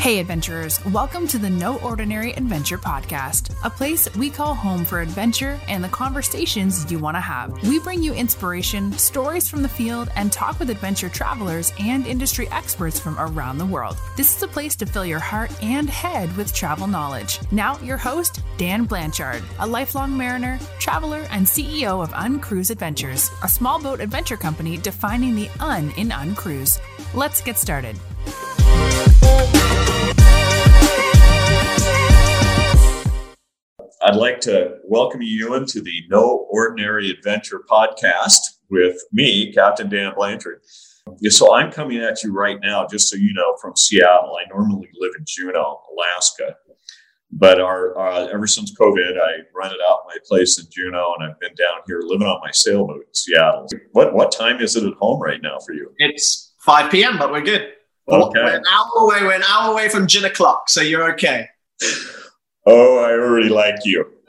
Hey, adventurers, welcome to the No Ordinary Adventure podcast, a place we call home for adventure and the conversations you want to have. We bring you inspiration, stories from the field, and talk with adventure travelers and industry experts from around the world. This is a place to fill your heart and head with travel knowledge. Now, your host, Dan Blanchard, a lifelong mariner, traveler, and CEO of Uncruise Adventures, a small boat adventure company defining the un in Uncruise. Let's get started. I'd like to welcome you, Ewan, to the No Ordinary Adventure podcast with me, Captain Dan Blanchard. So I'm coming at you right now, just so you know, from Seattle. I normally live in Juneau, Alaska, but our uh, ever since COVID, I rented out my place in Juneau, and I've been down here living on my sailboat in Seattle. What what time is it at home right now for you? It's 5 p.m., but we're good. Okay. We're an hour away. We're an hour away from gin o'clock, so you're okay. Oh, I already like you.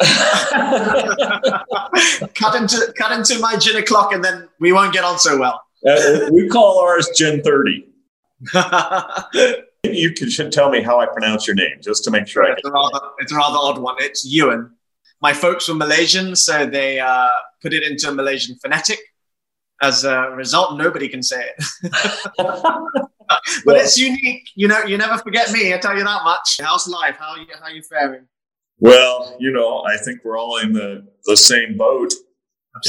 cut into cut into my gin o'clock, and then we won't get on so well. Uh, we call ours Gin 30. You could, should tell me how I pronounce your name, just to make sure it's, a rather, it's a rather odd one. It's Ewan. My folks were Malaysian, so they uh, put it into a Malaysian phonetic. As a result, nobody can say it. but Well- it's unique. You know, you never forget me. I tell you that much. How's life? How are you? How are you faring? Well, you know, I think we're all in the, the same boat.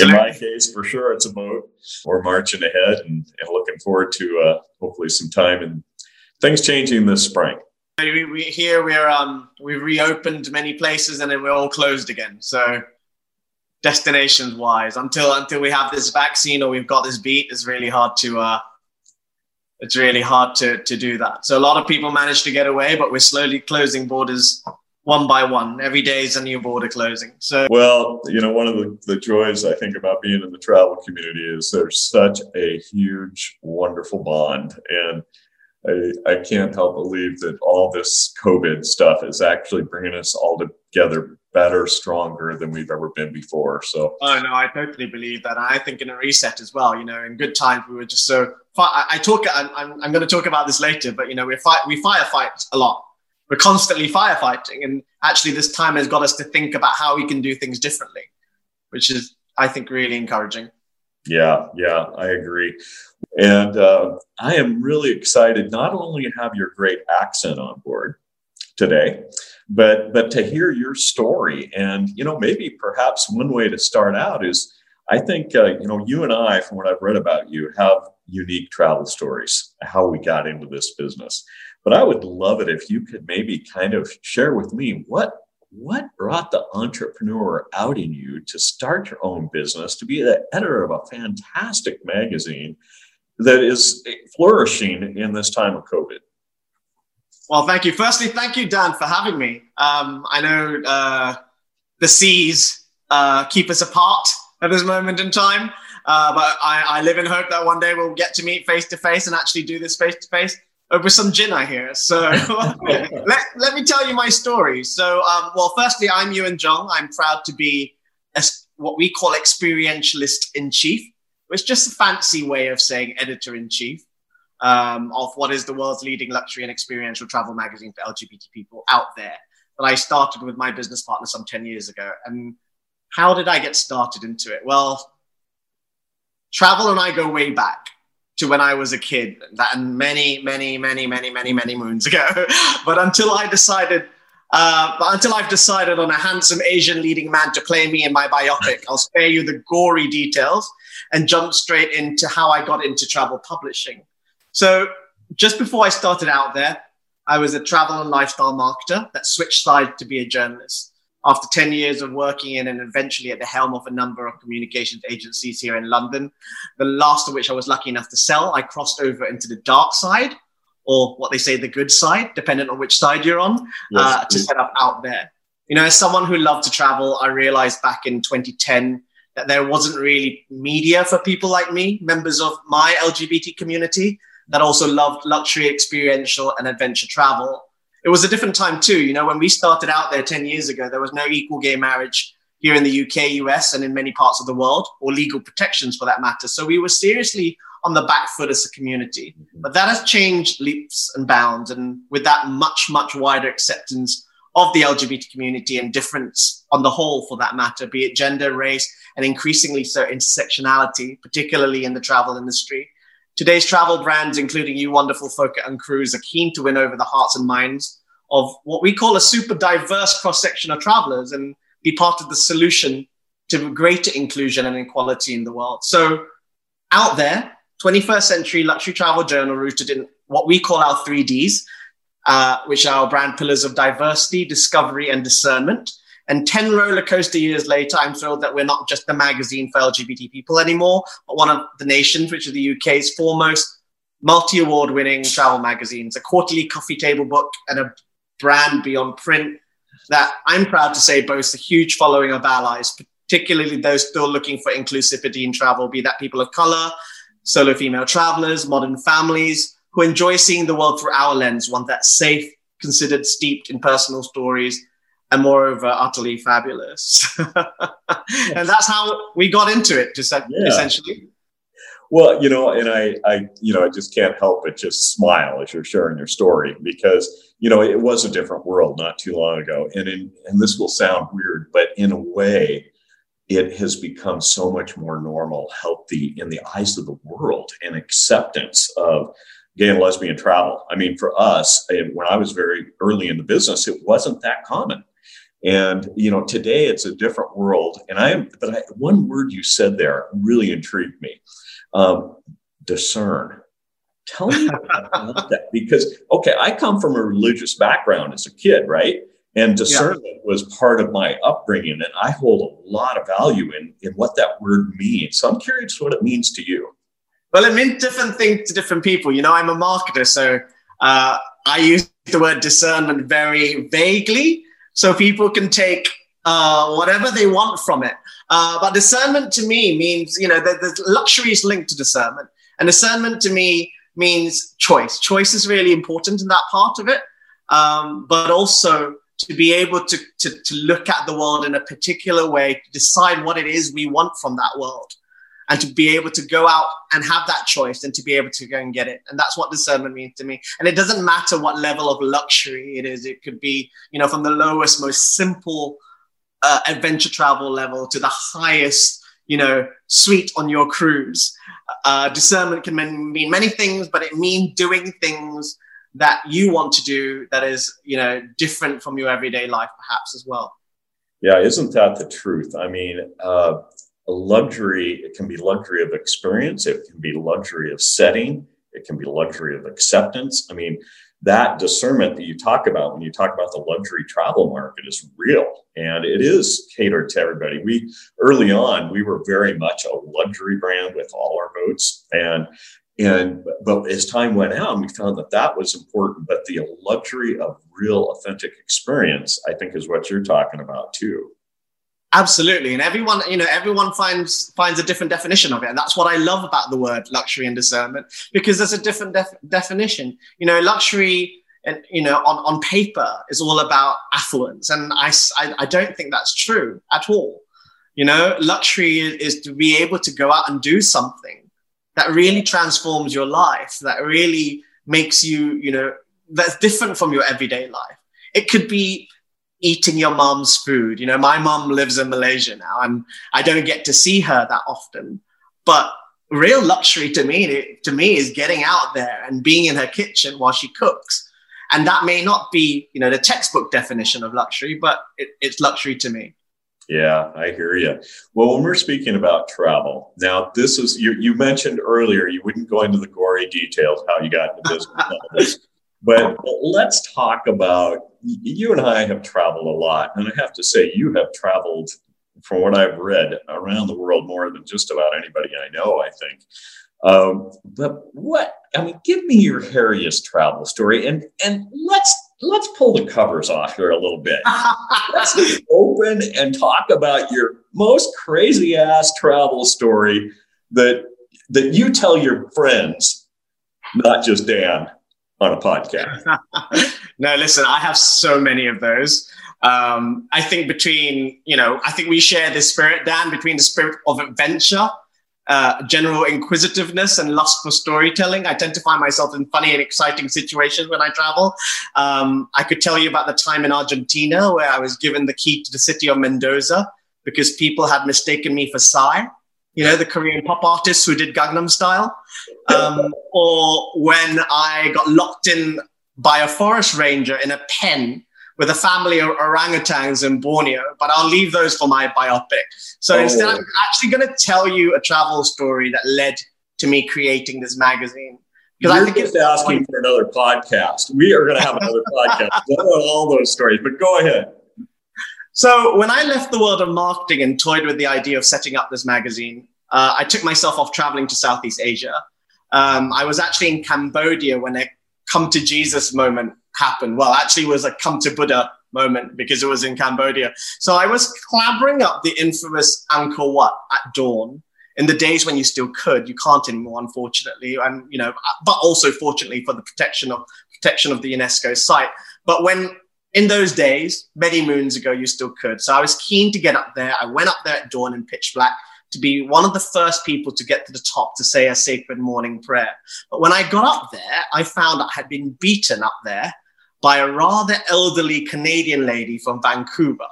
In my case, for sure, it's a boat. We're marching ahead and, and looking forward to uh, hopefully some time and things changing this spring. we, we here we're um we've reopened many places and then we're all closed again so destinations wise until until we have this vaccine or we've got this beat it's really hard to uh it's really hard to to do that so a lot of people manage to get away but we're slowly closing borders one by one every day is a new border closing so Well, you know, one of the, the joys I think about being in the travel community is there's such a huge, wonderful bond. And I, I can't help believe that all this COVID stuff is actually bringing us all together better, stronger than we've ever been before. So, Oh no, I totally believe that. I think in a reset as well. You know, in good times we were just so. I, I talk. I'm, I'm, I'm going to talk about this later, but you know, we fight. We firefight a lot. We're constantly firefighting, and actually, this time has got us to think about how we can do things differently, which is, I think, really encouraging. Yeah, yeah, I agree. And uh, I am really excited not only to have your great accent on board today, but but to hear your story. And you know, maybe perhaps one way to start out is I think uh, you know you and I, from what I've read about you, have unique travel stories. How we got into this business. But I would love it if you could maybe kind of share with me what what brought the entrepreneur out in you to start your own business, to be the editor of a fantastic magazine that is flourishing in this time of COVID? Well, thank you. Firstly, thank you, Dan, for having me. Um, I know uh, the seas uh, keep us apart at this moment in time, uh, but I, I live in hope that one day we'll get to meet face to face and actually do this face to face over some gin, I hear. So let, let me tell you my story. So, um, well, firstly, I'm Ewan Jong. I'm proud to be a, what we call experientialist in chief, which is just a fancy way of saying editor in chief um, of what is the world's leading luxury and experiential travel magazine for LGBT people out there. That I started with my business partner some 10 years ago. And how did I get started into it? Well, travel and I go way back to when I was a kid, that many, many, many, many, many, many moons ago. but until I decided, uh, but until I've decided on a handsome Asian leading man to play me in my biopic, I'll spare you the gory details and jump straight into how I got into travel publishing. So just before I started out there, I was a travel and lifestyle marketer that switched sides to be a journalist. After 10 years of working in and eventually at the helm of a number of communications agencies here in London, the last of which I was lucky enough to sell, I crossed over into the dark side, or what they say, the good side, depending on which side you're on, uh, to set up out there. You know, as someone who loved to travel, I realized back in 2010 that there wasn't really media for people like me, members of my LGBT community, that also loved luxury, experiential, and adventure travel. It was a different time too. You know, when we started out there 10 years ago, there was no equal gay marriage here in the UK, US, and in many parts of the world, or legal protections for that matter. So we were seriously on the back foot as a community. Mm-hmm. But that has changed leaps and bounds. And with that much, much wider acceptance of the LGBT community and difference on the whole, for that matter, be it gender, race, and increasingly so intersectionality, particularly in the travel industry. Today's travel brands, including you wonderful folk and Uncruise, are keen to win over the hearts and minds of what we call a super diverse cross section of travelers and be part of the solution to greater inclusion and equality in the world. So, out there, 21st century luxury travel journal rooted in what we call our three Ds, uh, which are our brand pillars of diversity, discovery, and discernment. And 10 roller coaster years later, I'm thrilled that we're not just the magazine for LGBT people anymore, but one of the nations, which is the UK's foremost multi award winning travel magazines, a quarterly coffee table book, and a brand beyond print that I'm proud to say boasts a huge following of allies, particularly those still looking for inclusivity in travel, be that people of color, solo female travelers, modern families who enjoy seeing the world through our lens, one that's safe, considered, steeped in personal stories, and moreover, utterly fabulous. and that's how we got into it, just yeah. essentially. Well, you know, and I, I, you know, I just can't help but just smile as you're sharing your story because, you know, it was a different world not too long ago. And in, and this will sound weird, but in a way, it has become so much more normal, healthy in the eyes of the world and acceptance of gay and lesbian travel. I mean, for us, when I was very early in the business, it wasn't that common. And you know, today it's a different world. And I am, but I, one word you said there really intrigued me um, discern. Tell me about that because, okay, I come from a religious background as a kid, right? And discernment yeah. was part of my upbringing, and I hold a lot of value in, in what that word means. So I'm curious what it means to you. Well, it means different things to different people. You know, I'm a marketer, so uh, I use the word discernment very vaguely, so people can take uh, whatever they want from it. Uh, but discernment to me means, you know, the, the luxury is linked to discernment. And discernment to me means choice. Choice is really important in that part of it. Um, but also to be able to, to, to look at the world in a particular way, to decide what it is we want from that world, and to be able to go out and have that choice and to be able to go and get it. And that's what discernment means to me. And it doesn't matter what level of luxury it is. It could be, you know, from the lowest, most simple uh, adventure travel level to the highest, you know, suite on your cruise. Uh, discernment can mean many things, but it means doing things that you want to do that is, you know, different from your everyday life, perhaps as well. Yeah, isn't that the truth? I mean, uh, luxury, it can be luxury of experience, it can be luxury of setting, it can be luxury of acceptance. I mean, that discernment that you talk about when you talk about the luxury travel market is real and it is catered to everybody. We early on we were very much a luxury brand with all our boats and and but as time went on we found that that was important but the luxury of real authentic experience I think is what you're talking about too. Absolutely, and everyone, you know, everyone finds finds a different definition of it, and that's what I love about the word luxury and discernment because there's a different def- definition. You know, luxury, and you know, on on paper is all about affluence, and I, I, I don't think that's true at all. You know, luxury is, is to be able to go out and do something that really transforms your life, that really makes you, you know, that's different from your everyday life. It could be eating your mom's food. You know, my mom lives in Malaysia now and I don't get to see her that often. But real luxury to me, to me is getting out there and being in her kitchen while she cooks. And that may not be, you know, the textbook definition of luxury, but it, it's luxury to me. Yeah, I hear you. Well, when we're speaking about travel, now this is you, you mentioned earlier you wouldn't go into the gory details how you got into business. But let's talk about you and I have traveled a lot. And I have to say, you have traveled, from what I've read, around the world more than just about anybody I know, I think. Um, but what, I mean, give me your hairiest travel story and, and let's, let's pull the covers off here a little bit. let's open and talk about your most crazy ass travel story that, that you tell your friends, not just Dan on a podcast? no, listen, I have so many of those. Um, I think between, you know, I think we share this spirit, Dan, between the spirit of adventure uh, general inquisitiveness and lust for storytelling. I tend to find myself in funny and exciting situations when I travel. Um, I could tell you about the time in Argentina where I was given the key to the city of Mendoza because people had mistaken me for Psy, you know, the Korean pop artist who did Gangnam Style. Um, or when I got locked in by a forest ranger in a pen with a family of orangutans in Borneo, but I'll leave those for my biopic. So oh. instead, I'm actually going to tell you a travel story that led to me creating this magazine. Because I think it's asking for another podcast. We are going to have another podcast. all those stories, but go ahead. So when I left the world of marketing and toyed with the idea of setting up this magazine, uh, I took myself off traveling to Southeast Asia. Um, I was actually in Cambodia when a come to Jesus moment happened. Well, actually, it was a come to Buddha moment because it was in Cambodia. So I was clambering up the infamous Angkor Wat at dawn in the days when you still could. You can't anymore, unfortunately, and you know, but also fortunately for the protection of protection of the UNESCO site. But when in those days, many moons ago, you still could. So I was keen to get up there. I went up there at dawn in pitch black to be one of the first people to get to the top to say a sacred morning prayer. But when I got up there, I found I had been beaten up there by a rather elderly Canadian lady from Vancouver.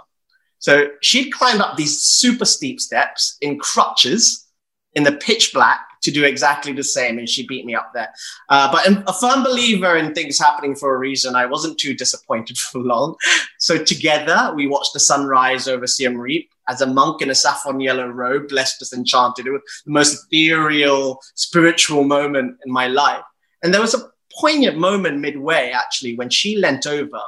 So she'd climbed up these super steep steps in crutches in the pitch black to do exactly the same, and she beat me up there. Uh, but I'm a firm believer in things happening for a reason. I wasn't too disappointed for long. So together, we watched the sunrise over Siem Reap as a monk in a saffron yellow robe blessed us enchanted. It was the most ethereal, spiritual moment in my life. And there was a poignant moment midway, actually, when she leant over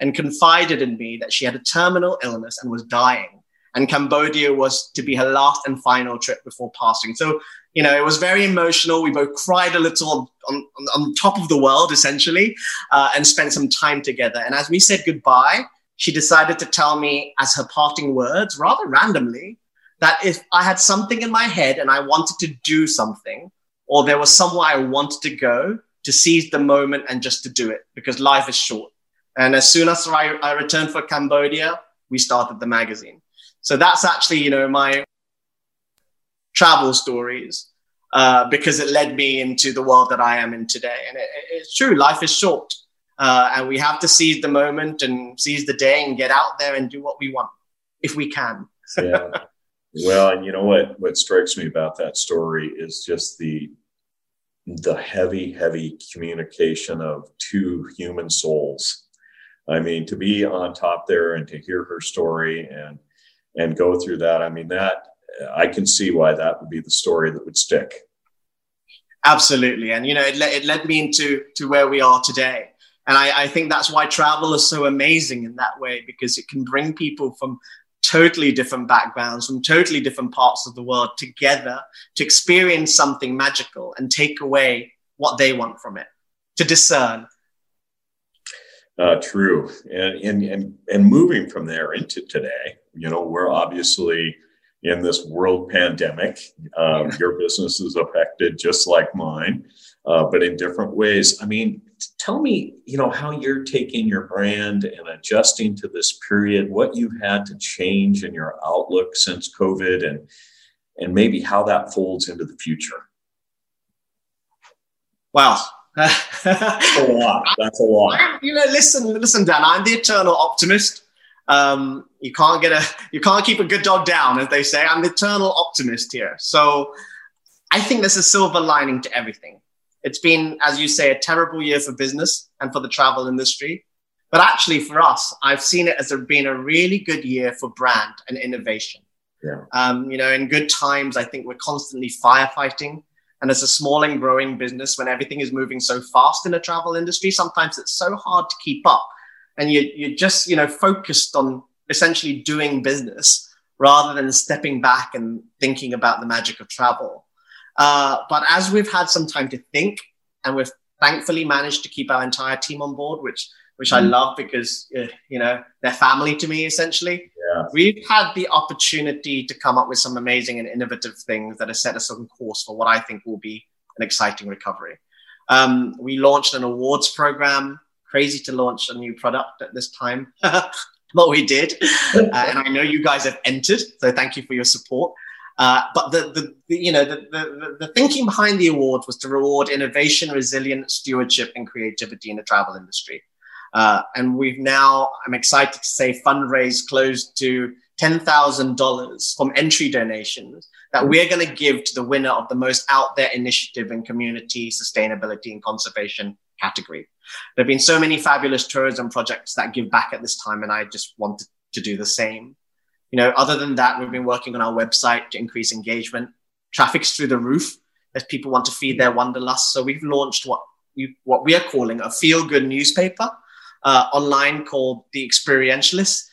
and confided in me that she had a terminal illness and was dying. And Cambodia was to be her last and final trip before passing. So, you know, it was very emotional. We both cried a little on, on, on top of the world, essentially, uh, and spent some time together. And as we said goodbye, she decided to tell me as her parting words, rather randomly, that if I had something in my head and I wanted to do something, or there was somewhere I wanted to go, to seize the moment and just to do it because life is short. And as soon as I, I returned for Cambodia, we started the magazine. So that's actually, you know, my travel stories uh, because it led me into the world that I am in today. And it, it's true, life is short. Uh, and we have to seize the moment and seize the day and get out there and do what we want if we can. yeah. Well, and you know what? What strikes me about that story is just the the heavy, heavy communication of two human souls. I mean, to be on top there and to hear her story and and go through that. I mean, that I can see why that would be the story that would stick. Absolutely, and you know, it, le- it led me into to where we are today. And I, I think that's why travel is so amazing in that way, because it can bring people from totally different backgrounds, from totally different parts of the world together to experience something magical and take away what they want from it, to discern. Uh, true. And, and, and, and moving from there into today, you know, we're obviously in this world pandemic. Um, your business is affected just like mine, uh, but in different ways. I mean, tell me, you know, how you're taking your brand and adjusting to this period, what you've had to change in your outlook since COVID, and and maybe how that folds into the future. Wow. That's a lot. That's a lot. You know, listen, listen, Dan. I'm the eternal optimist. Um, you can't get a, you can't keep a good dog down, as they say. I'm the eternal optimist here. So, I think there's a silver lining to everything. It's been, as you say, a terrible year for business and for the travel industry. But actually, for us, I've seen it as being a really good year for brand and innovation. Yeah. Um, you know, in good times, I think we're constantly firefighting. And as a small and growing business, when everything is moving so fast in the travel industry, sometimes it's so hard to keep up. And you, you're just, you know, focused on essentially doing business rather than stepping back and thinking about the magic of travel. Uh, but as we've had some time to think, and we've thankfully managed to keep our entire team on board, which which I mm. love because uh, you know they're family to me essentially. Yeah. We've had the opportunity to come up with some amazing and innovative things that have set us on course for what I think will be an exciting recovery. Um, we launched an awards program. Crazy to launch a new product at this time, but we did, uh, and I know you guys have entered, so thank you for your support. Uh, but the, the, the, you know the, the, the thinking behind the award was to reward innovation, resilience, stewardship, and creativity in the travel industry. Uh, and we've now, I'm excited to say, fundraised close to $10,000 from entry donations that we're going to give to the winner of the most out there initiative in community sustainability and conservation category. There have been so many fabulous tourism projects that give back at this time, and I just wanted to do the same. You know, other than that, we've been working on our website to increase engagement. Traffic's through the roof as people want to feed their wanderlust. So we've launched what you, what we are calling a feel good newspaper uh, online called The Experientialist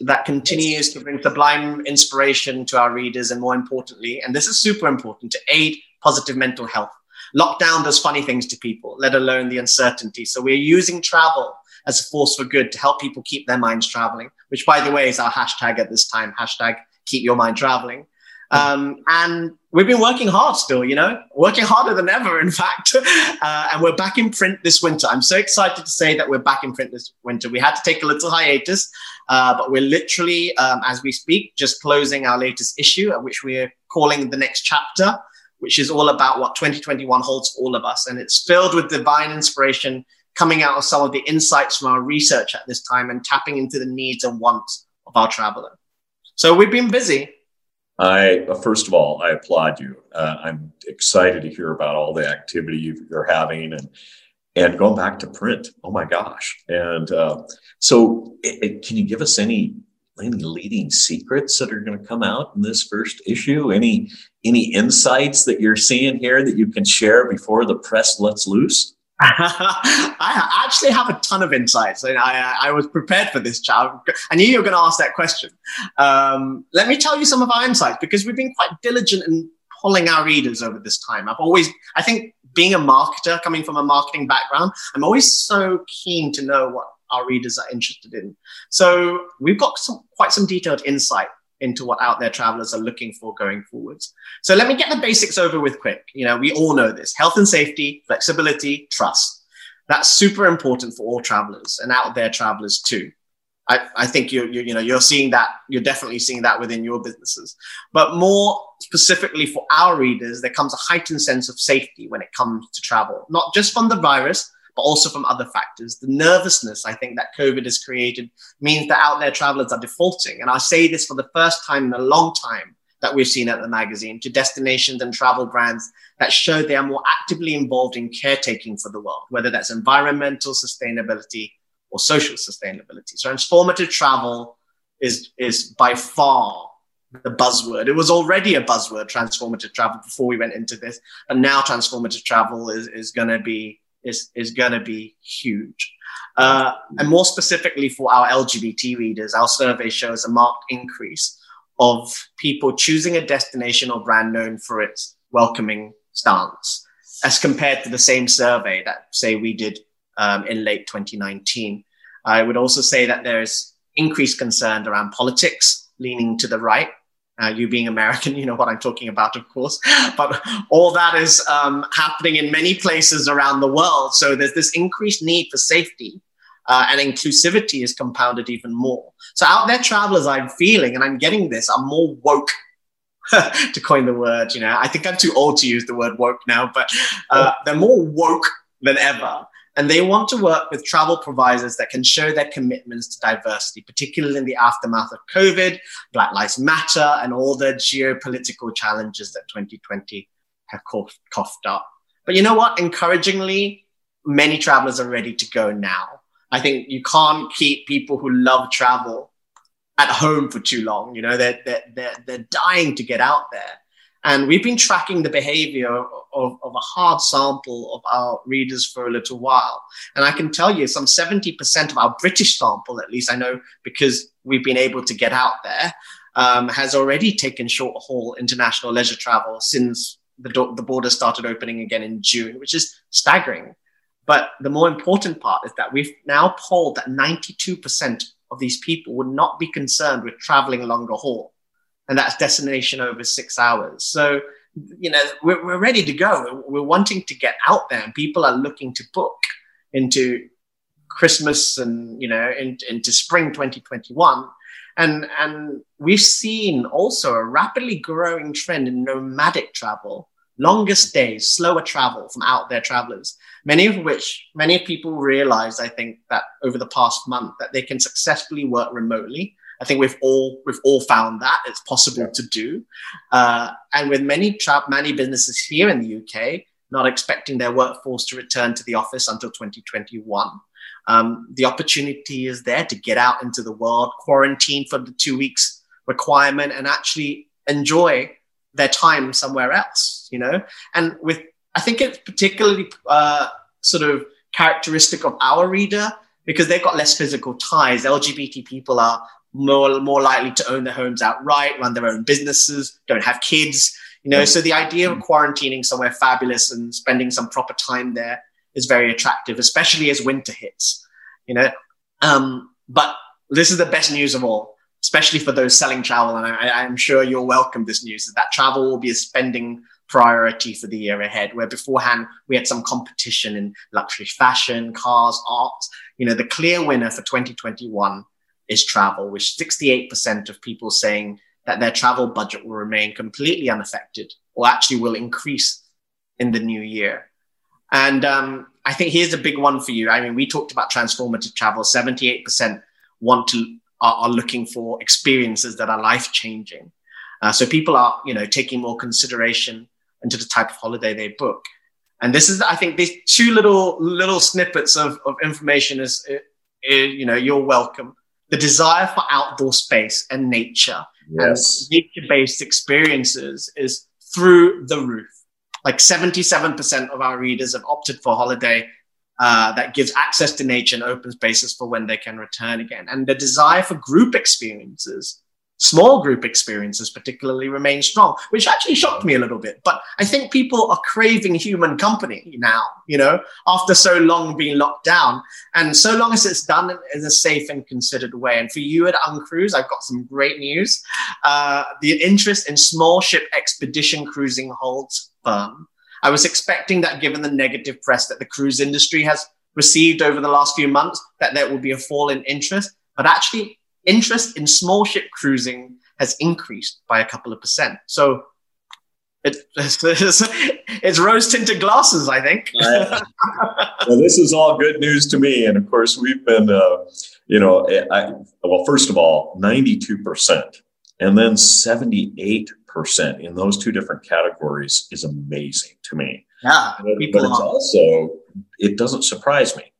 that continues to bring sublime inspiration to our readers, and more importantly, and this is super important, to aid positive mental health. Lockdown does funny things to people, let alone the uncertainty. So we're using travel as a force for good to help people keep their minds traveling, which, by the way, is our hashtag at this time hashtag keep your mind traveling. Um, and we've been working hard still, you know, working harder than ever, in fact. Uh, and we're back in print this winter. I'm so excited to say that we're back in print this winter. We had to take a little hiatus, uh, but we're literally, um, as we speak, just closing our latest issue, which we're calling the next chapter, which is all about what 2021 holds for all of us. And it's filled with divine inspiration coming out of some of the insights from our research at this time and tapping into the needs and wants of our traveler. So we've been busy. I first of all, I applaud you. Uh, I'm excited to hear about all the activity you're having and and going back to print. Oh my gosh! And uh, so, it, it, can you give us any any leading secrets that are going to come out in this first issue? Any any insights that you're seeing here that you can share before the press lets loose? I actually have a ton of insights. I, I, I was prepared for this, child. I knew you were going to ask that question. Um, let me tell you some of our insights because we've been quite diligent in pulling our readers over this time. I've always, I think, being a marketer, coming from a marketing background, I'm always so keen to know what our readers are interested in. So we've got some quite some detailed insight into what out there travelers are looking for going forwards. So let me get the basics over with quick. You know, we all know this health and safety, flexibility, trust. That's super important for all travelers and out there travelers too. I, I think you're, you know, you're seeing that, you're definitely seeing that within your businesses. But more specifically for our readers, there comes a heightened sense of safety when it comes to travel, not just from the virus, but also from other factors. The nervousness I think that COVID has created means that out there travelers are defaulting. And I say this for the first time in a long time that we've seen at the magazine to destinations and travel brands that show they are more actively involved in caretaking for the world, whether that's environmental sustainability or social sustainability. So transformative travel is, is by far the buzzword. It was already a buzzword, transformative travel, before we went into this. And now transformative travel is, is going to be is, is going to be huge. Uh, and more specifically for our LGBT readers, our survey shows a marked increase of people choosing a destination or brand known for its welcoming stance as compared to the same survey that, say, we did um, in late 2019. I would also say that there's increased concern around politics leaning to the right uh, you being American, you know what I'm talking about, of course. But all that is um, happening in many places around the world. So there's this increased need for safety. Uh, and inclusivity is compounded even more. So out there, travelers, I'm feeling, and I'm getting this, I'm more woke, to coin the word. You know, I think I'm too old to use the word woke now, but uh, they're more woke than ever. And they want to work with travel providers that can show their commitments to diversity, particularly in the aftermath of COVID, Black Lives Matter, and all the geopolitical challenges that 2020 have coughed up. But you know what? Encouragingly, many travelers are ready to go now. I think you can't keep people who love travel at home for too long. You know, they're, they're, they're, they're dying to get out there. And we've been tracking the behavior of, of, a hard sample of our readers for a little while. And I can tell you some 70% of our British sample, at least I know because we've been able to get out there, um, has already taken short haul international leisure travel since the, do- the border started opening again in June, which is staggering. But the more important part is that we've now polled that 92% of these people would not be concerned with traveling longer haul and that's destination over six hours. So, you know, we're, we're ready to go. We're, wanting to get out there, and people are looking to book into Christmas and you know in, into spring 2021. And, and we've seen also a rapidly growing trend in nomadic travel, longer stays, slower travel from out there travelers, many of which many people realize, I think, that over the past month that they can successfully work remotely. I think we've all we've all found that it's possible yeah. to do, uh, and with many many businesses here in the UK not expecting their workforce to return to the office until 2021, um, the opportunity is there to get out into the world, quarantine for the two weeks requirement, and actually enjoy their time somewhere else. You know, and with I think it's particularly uh, sort of characteristic of our reader because they've got less physical ties. LGBT people are more more likely to own their homes outright, run their own businesses, don't have kids. You know, so the idea of quarantining somewhere fabulous and spending some proper time there is very attractive, especially as winter hits. You know, um, but this is the best news of all, especially for those selling travel, and I, am sure you'll welcome this news. That travel will be a spending priority for the year ahead, where beforehand we had some competition in luxury fashion, cars, art. You know, the clear winner for 2021 is travel, with 68% of people saying that their travel budget will remain completely unaffected or actually will increase in the new year. And um, I think here's a big one for you. I mean, we talked about transformative travel. 78% want to are, are looking for experiences that are life changing. Uh, so people are, you know, taking more consideration into the type of holiday they book. And this is, I think, these two little little snippets of, of information is, is, you know, you're welcome. The desire for outdoor space and nature yes. and nature-based experiences is through the roof like 77% of our readers have opted for holiday uh, that gives access to nature and open spaces for when they can return again. And the desire for group experiences small group experiences particularly remain strong, which actually shocked me a little bit. But I think people are craving human company now, you know, after so long being locked down. And so long as it's done in a safe and considered way. And for you at Uncruise, I've got some great news. Uh, the interest in small ship expedition cruising holds firm. I was expecting that given the negative press that the cruise industry has received over the last few months, that there will be a fall in interest. But actually, interest in small ship cruising has increased by a couple of percent. So it, it's, it's rose tinted glasses, I think. well, this is all good news to me. And of course, we've been, uh, you know, I, well, first of all, 92%, and then 78% in those two different categories is amazing to me. Yeah. But, but it's also, it doesn't surprise me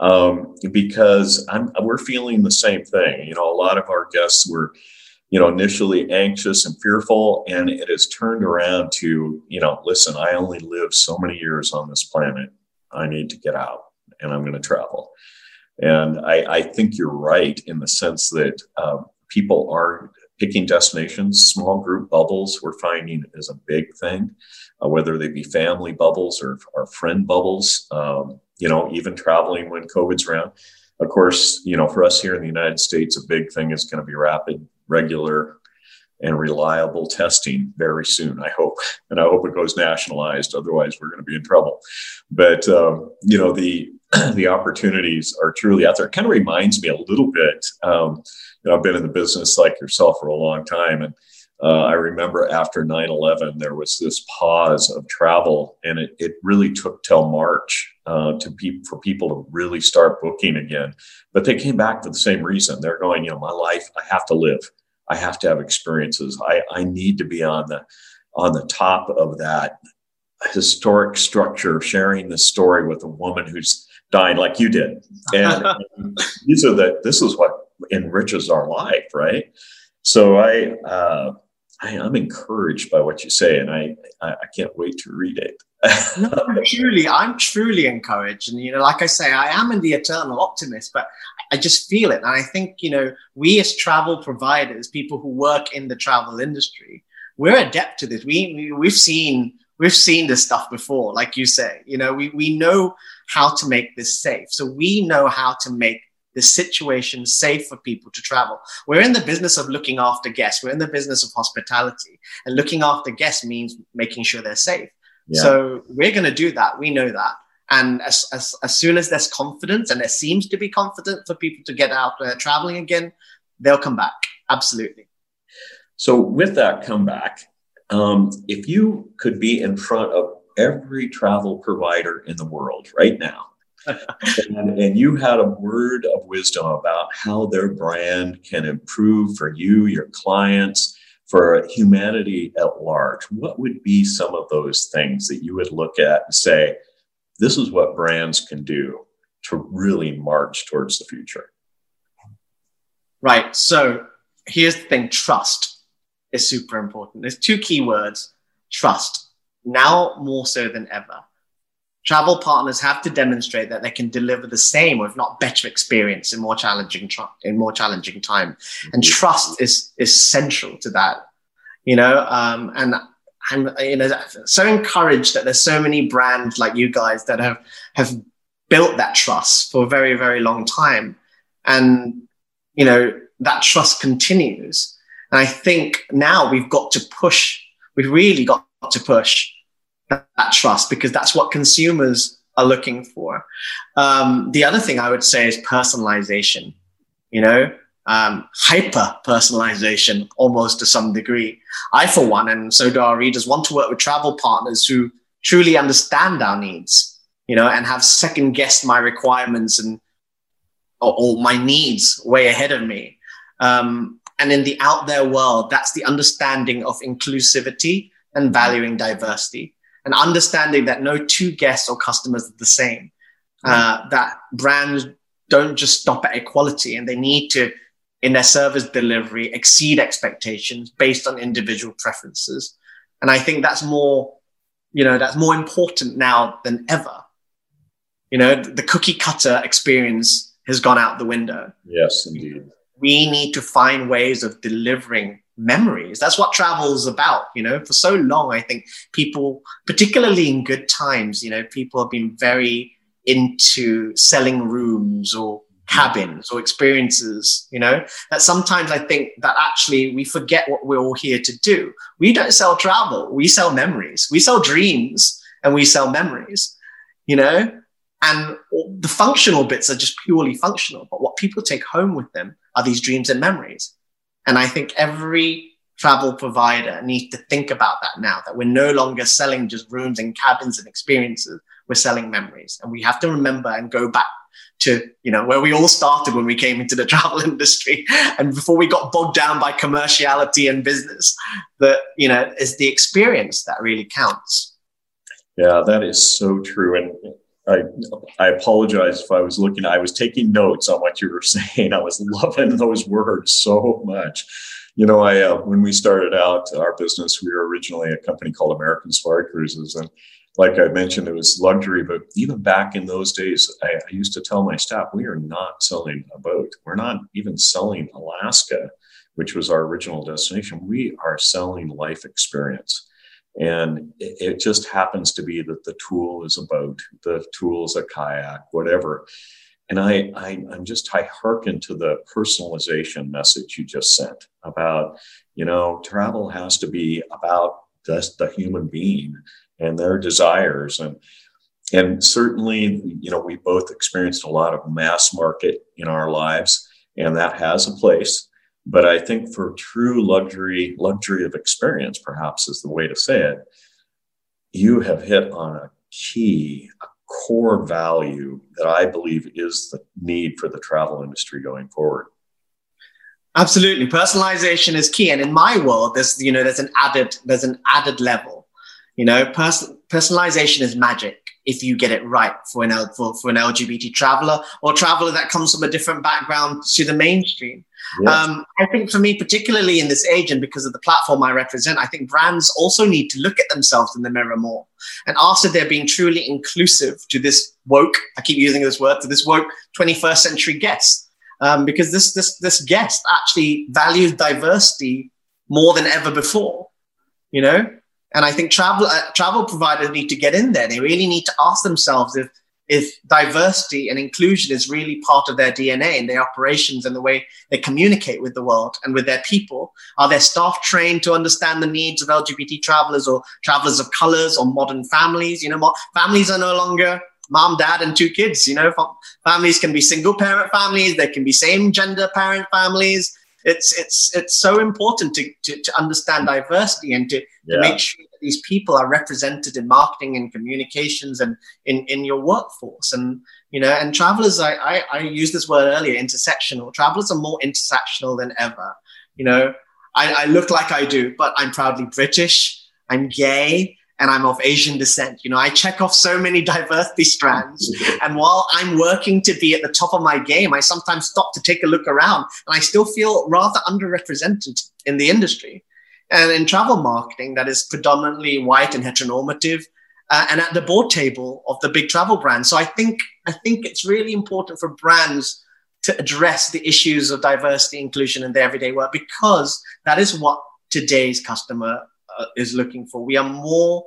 um, because I'm, we're feeling the same thing. You know, a lot of our guests were, you know, initially anxious and fearful, and it has turned around to, you know, listen, I only live so many years on this planet. I need to get out and I'm going to travel. And I, I, think you're right in the sense that uh, people are picking destinations, small group bubbles, we're finding is a big thing, uh, whether they be family bubbles or, or friend bubbles. Um, you know, even traveling when COVID's around. Of course, you know, for us here in the United States, a big thing is going to be rapid, regular, and reliable testing very soon. I hope, and I hope it goes nationalized. Otherwise, we're going to be in trouble. But um, you know, the the opportunities are truly out there. It kind of reminds me a little bit. Um, you know, I've been in the business like yourself for a long time, and uh, I remember after 9 11, there was this pause of travel, and it, it really took till March uh, to be, for people to really start booking again. But they came back for the same reason. They're going, you know, my life, I have to live, I have to have experiences, I, I need to be on the on the top of that historic structure, sharing the story with a woman who's dying like you did. And, and these are the this is what enriches our life, right? So I. Uh, I, am encouraged by what you say, and I, I, I can't wait to read it. no, truly, I'm truly encouraged, and you know, like I say, I am in the eternal optimist, but I just feel it, and I think you know, we as travel providers, people who work in the travel industry, we're adept to this. We, we we've seen we've seen this stuff before, like you say. You know, we we know how to make this safe, so we know how to make the situation safe for people to travel. We're in the business of looking after guests. We're in the business of hospitality, and looking after guests means making sure they're safe. Yeah. So we're going to do that. We know that. And as, as, as soon as there's confidence, and there seems to be confidence for people to get out there traveling again, they'll come back. Absolutely. So, with that comeback, um, if you could be in front of every travel provider in the world right now, and, and, you had a word of wisdom about how their brand can improve for you, your clients, for humanity at large, what would be some of those things that you would look at and say, this is what brands can do to really march towards the future? Right. So here's the thing trust is super important. There's two key words trust, now more so than ever. Travel partners have to demonstrate that they can deliver the same, or if not better, experience in more challenging in more challenging time. And mm-hmm. trust is is central to that. You know, um, and I'm you know so encouraged that there's so many brands like you guys that have have built that trust for a very very long time, and you know that trust continues. And I think now we've got to push. We've really got to push that, that trust because that's what consumers are looking for. Um, the other thing I would say is personalization. You know, um, hyper personalization almost to some degree. I, for one, and so do our readers, want to work with travel partners who truly understand our needs, you know, and have second guessed my requirements and or, or my needs way ahead of me. Um, and in the out there world, that's the understanding of inclusivity and valuing diversity and understanding that no two guests or customers are the same. Uh, that brands don't just stop at equality and they need to, in their service delivery, exceed expectations based on individual preferences. And I think that's more, you know, that's more important now than ever. You know, the cookie cutter experience has gone out the window. Yes, indeed. We need to find ways of delivering memories. That's what travel is about. You know, for so long, I think people, particularly in good times, you know, people have been very into selling rooms or hmm. cabins or experiences, you know, that sometimes I think that actually we forget what we're all here to do. We don't sell travel, we sell memories, we sell dreams and we sell memories, you know, and the functional bits are just purely functional. But what people take home with them are these dreams and memories. And I think every travel provider needs to think about that now that we're no longer selling just rooms and cabins and experiences. We're selling memories. And we have to remember and go back to, you know, where we all started when we came into the travel industry and before we got bogged down by commerciality and business, that, you know, is the experience that really counts. Yeah, that is so true. And I, I apologize if I was looking, I was taking notes on what you were saying. I was loving those words so much. You know, I, uh, when we started out our business, we were originally a company called American Safari Cruises. And like I mentioned, it was luxury, but even back in those days, I, I used to tell my staff, we are not selling a boat. We're not even selling Alaska, which was our original destination. We are selling life experience and it just happens to be that the tool is a boat the tool is a kayak whatever. And i, I i'm just i hearken to the personalization message you just sent about you know travel has to be about the human being and their desires. And and certainly you know we both experienced a lot of mass market in our lives and that has a place but I think for true luxury, luxury of experience, perhaps is the way to say it, you have hit on a key, a core value that I believe is the need for the travel industry going forward. Absolutely. Personalization is key. And in my world, there's, you know, there's an added, there's an added level. You know, pers- personalization is magic if you get it right for an, for, for an LGBT traveler or traveler that comes from a different background to the mainstream. Um, I think for me, particularly in this age and because of the platform I represent, I think brands also need to look at themselves in the mirror more and ask if they're being truly inclusive to this woke, I keep using this word, to this woke 21st century guest. Um, because this, this, this guest actually values diversity more than ever before, you know? And I think travel, uh, travel providers need to get in there. They really need to ask themselves if if diversity and inclusion is really part of their DNA and their operations and the way they communicate with the world and with their people? Are their staff trained to understand the needs of LGBT travelers or travelers of colors or modern families? You know, families are no longer mom, dad, and two kids. You know, families can be single parent families, they can be same gender parent families. it's it's it's so important to to, to understand diversity and to, yeah. to make sure these people are represented in marketing and communications and in in your workforce and you know and travelers I, I i used this word earlier intersectional travelers are more intersectional than ever you know I, I look like i do but i'm proudly british i'm gay and I'm of Asian descent. You know, I check off so many diversity strands. and while I'm working to be at the top of my game, I sometimes stop to take a look around and I still feel rather underrepresented in the industry. And in travel marketing, that is predominantly white and heteronormative. Uh, and at the board table of the big travel brands. So I think I think it's really important for brands to address the issues of diversity inclusion in their everyday work because that is what today's customer uh, is looking for. We are more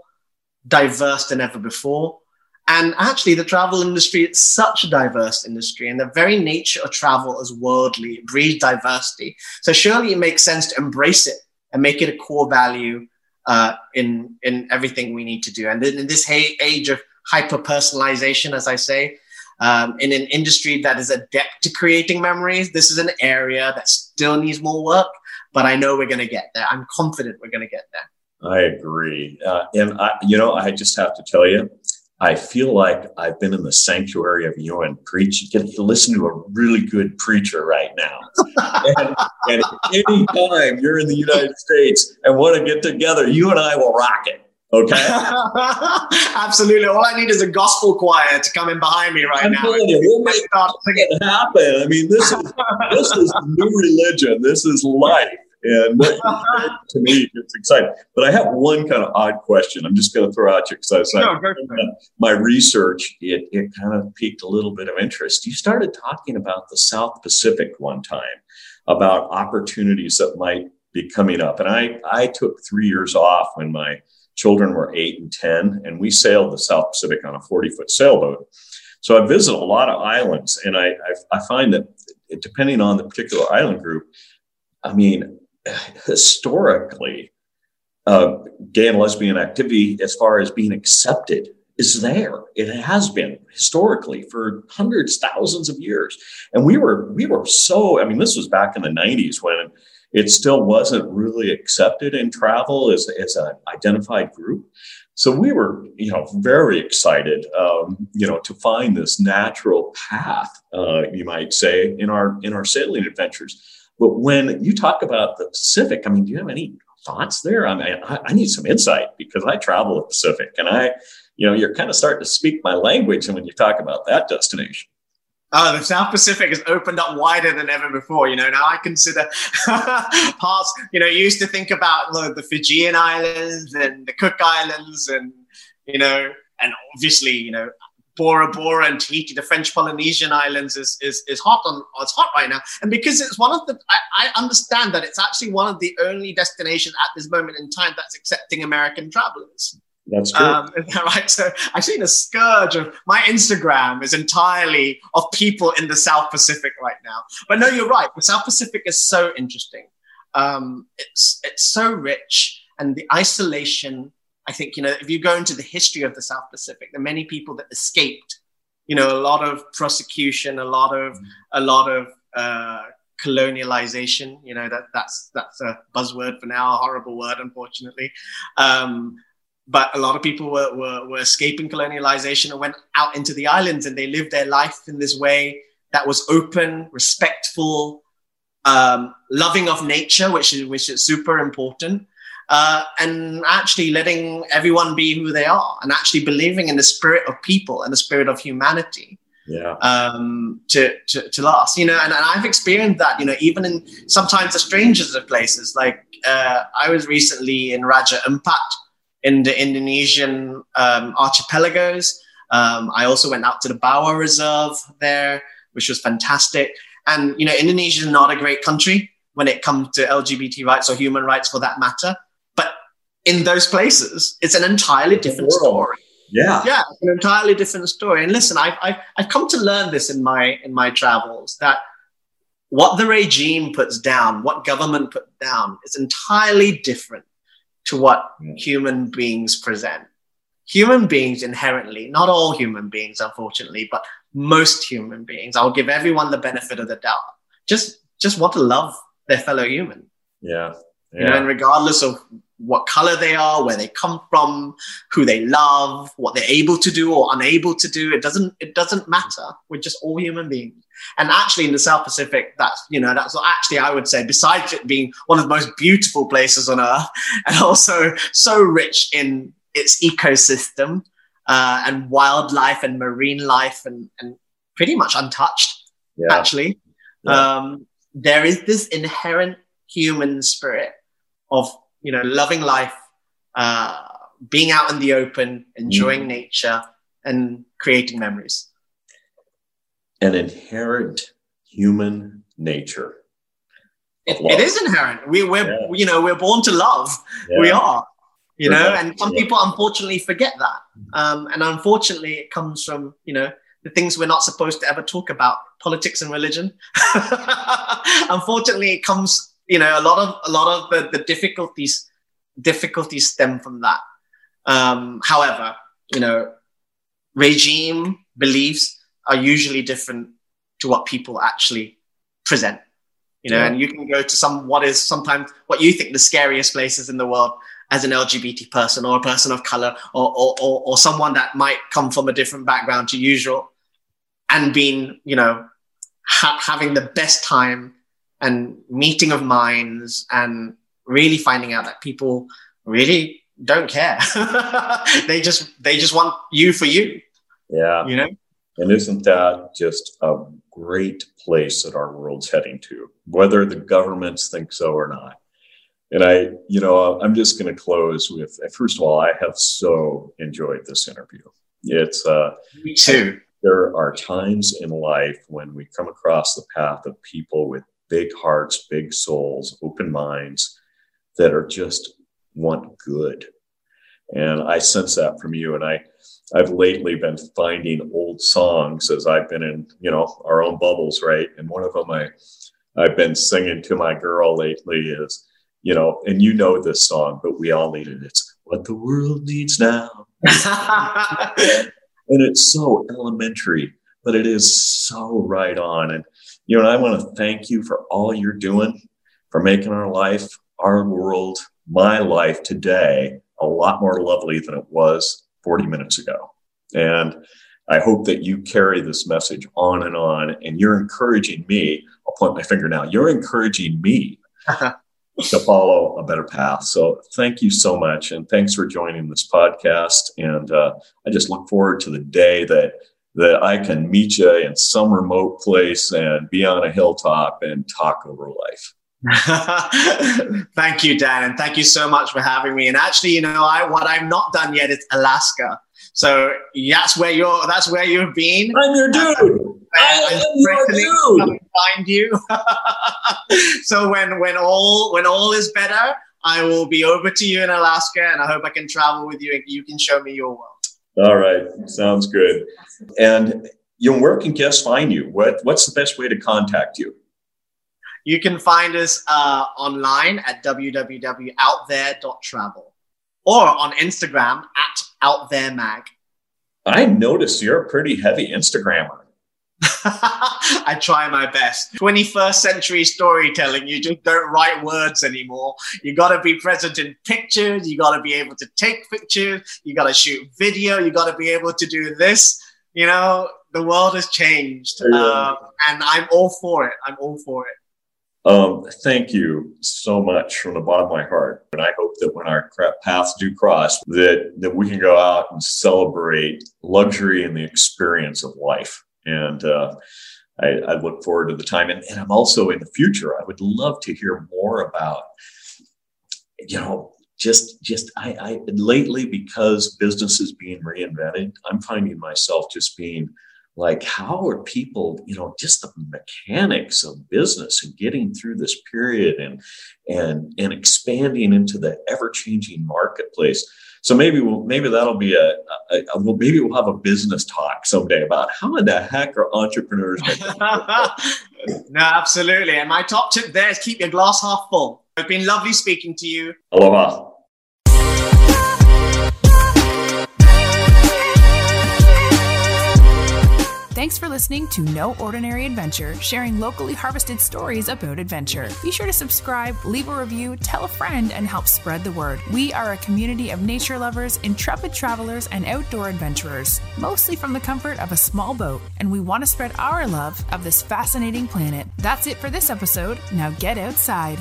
diverse than ever before. And actually, the travel industry is such a diverse industry, and the very nature of travel is worldly, it breeds diversity. So surely it makes sense to embrace it and make it a core value uh, in in everything we need to do. And in this age of hyper personalization, as I say, um, in an industry that is adept to creating memories, this is an area that still needs more work. But I know we're going to get there. I'm confident we're going to get there. I agree. Uh, and I, you know, I just have to tell you, I feel like I've been in the sanctuary of you and preach. You get to listen to a really good preacher right now. and, and any time you're in the United States and want to get together, you and I will rock it. Okay. Absolutely. All I need is a gospel choir to come in behind me right I'm now. You, we'll make it happen. I mean, this is this is new religion. This is life. And to me, it's exciting. But I have one kind of odd question. I'm just going to throw out you because I was no, my research, it, it kind of piqued a little bit of interest. You started talking about the South Pacific one time, about opportunities that might be coming up. And I, I took three years off when my children were eight and 10, and we sailed the South Pacific on a 40 foot sailboat. So I visit a lot of islands, and I, I, I find that depending on the particular island group, I mean, historically, uh, gay and lesbian activity, as far as being accepted, is there. It has been historically for hundreds, thousands of years, and we were we were so. I mean, this was back in the '90s when it still wasn't really accepted in travel as as an identified group. So we were, you know, very excited, um, you know, to find this natural path, uh, you might say, in our in our sailing adventures. But when you talk about the Pacific, I mean, do you have any thoughts there? I mean, I, I need some insight because I travel the Pacific and I, you know, you're kind of starting to speak my language. And when you talk about that destination, Oh, the South Pacific has opened up wider than ever before. You know, now I consider parts, you know, used to think about the Fijian Islands and the Cook Islands and, you know, and obviously, you know, Bora Bora and Tahiti, the French Polynesian islands, is, is, is hot on it's hot right now. And because it's one of the, I, I, understand that it's actually one of the only destinations at this moment in time that's accepting American travelers. That's true. Um, right. So I've seen a scourge of my Instagram is entirely of people in the South Pacific right now. But no, you're right. The South Pacific is so interesting. Um, it's it's so rich, and the isolation I think, you know, if you go into the history of the South Pacific, are many people that escaped, you know, a lot of prosecution, a lot of, a lot of, uh, colonialization, you know, that that's, that's a buzzword for now, a horrible word, unfortunately. Um, but a lot of people were, were, were escaping colonialization and went out into the islands and they lived their life in this way that was open, respectful, um, loving of nature, which is, which is super important uh, and actually letting everyone be who they are and actually believing in the spirit of people and the spirit of humanity yeah. um, to, to, to last. You know, and, and, I've experienced that, you know, even in sometimes the strangest of places. Like uh, I was recently in Raja Ampat in the Indonesian um, archipelagos. Um, I also went out to the Bawah Reserve there, which was fantastic. And, you know, Indonesia is not a great country when it comes to LGBT rights or human rights for that matter in those places, it's an entirely different story. Yeah, yeah, it's an entirely different story. And listen, I've, I've I've come to learn this in my in my travels that what the regime puts down, what government put down, is entirely different to what yeah. human beings present. Human beings inherently, not all human beings, unfortunately, but most human beings, I'll give everyone the benefit of the doubt. Just just want to love their fellow human. Yeah. yeah. You know, and regardless of what color they are, where they come from, who they love, what they're able to do or unable to do. It doesn't it doesn't matter. We're just all human beings. And actually in the South Pacific, that's you know, that's actually I would say, besides it being one of the most beautiful places on earth, and also so rich in its ecosystem uh, and wildlife and marine life and, and pretty much untouched, yeah. actually. Yeah. Um, there is this inherent human spirit of you know, loving life, uh, being out in the open, enjoying mm. nature, and creating memories. An inherent human nature. It, it is inherent. We, we're, yeah. you know, we're born to love. Yeah. We are, you know, and some people unfortunately forget that. Um, and unfortunately, it comes from, you know, the things we're not supposed to ever talk about, politics and religion. unfortunately, it comes you know a lot of a lot of the, the difficulties difficulties stem from that um, however you know regime beliefs are usually different to what people actually present you know yeah. and you can go to some what is sometimes what you think the scariest places in the world as an lgbt person or a person of color or or, or, or someone that might come from a different background to usual and being you know ha- having the best time and meeting of minds and really finding out that people really don't care. they just they just want you for you. Yeah. You know? And isn't that just a great place that our world's heading to, whether the governments think so or not? And I, you know, I'm just going to close with first of all, I have so enjoyed this interview. It's uh, me too. There are times in life when we come across the path of people with big hearts, big souls, open minds that are just want good. And I sense that from you. And I, I've lately been finding old songs as I've been in, you know, our own bubbles, right? And one of them I, I've been singing to my girl lately is, you know, and you know this song, but we all need it. It's what the world needs now. and it's so elementary, but it is so right on. And you know, I want to thank you for all you're doing, for making our life, our world, my life today a lot more lovely than it was 40 minutes ago. And I hope that you carry this message on and on. And you're encouraging me, I'll point my finger now, you're encouraging me to follow a better path. So thank you so much. And thanks for joining this podcast. And uh, I just look forward to the day that that I can meet you in some remote place and be on a hilltop and talk over life. thank you, Dan, and thank you so much for having me. And actually, you know, I what I've not done yet is Alaska. So that's where you're. That's where you've been. I'm your dude. I am your dude. Find you. so when when all when all is better, I will be over to you in Alaska, and I hope I can travel with you and you can show me your world. All right, sounds good. And you know, where can guests find you? What What's the best way to contact you? You can find us uh, online at www.outthere.travel or on Instagram at outtheremag. I noticed you're a pretty heavy Instagrammer. I try my best. 21st century storytelling, you just don't write words anymore. You got to be present in pictures. You got to be able to take pictures. You got to shoot video. You got to be able to do this. You know, the world has changed. Yeah. Uh, and I'm all for it. I'm all for it. Um, thank you so much from the bottom of my heart. And I hope that when our paths do cross, that, that we can go out and celebrate luxury and the experience of life. And uh, I, I, look forward to the time. And, and I'm also in the future, I would love to hear more about, you know, just just I, I lately because business is being reinvented, I'm finding myself just being like how are people you know just the mechanics of business and getting through this period and and and expanding into the ever-changing marketplace? So maybe we'll maybe that'll be a, a, a well maybe we'll have a business talk someday about how in the heck are entrepreneurs no absolutely. And my top tip there is keep your glass half full. It's been lovely speaking to you. Aloha Thanks for listening to No Ordinary Adventure, sharing locally harvested stories about adventure. Be sure to subscribe, leave a review, tell a friend, and help spread the word. We are a community of nature lovers, intrepid travelers, and outdoor adventurers, mostly from the comfort of a small boat, and we want to spread our love of this fascinating planet. That's it for this episode. Now get outside.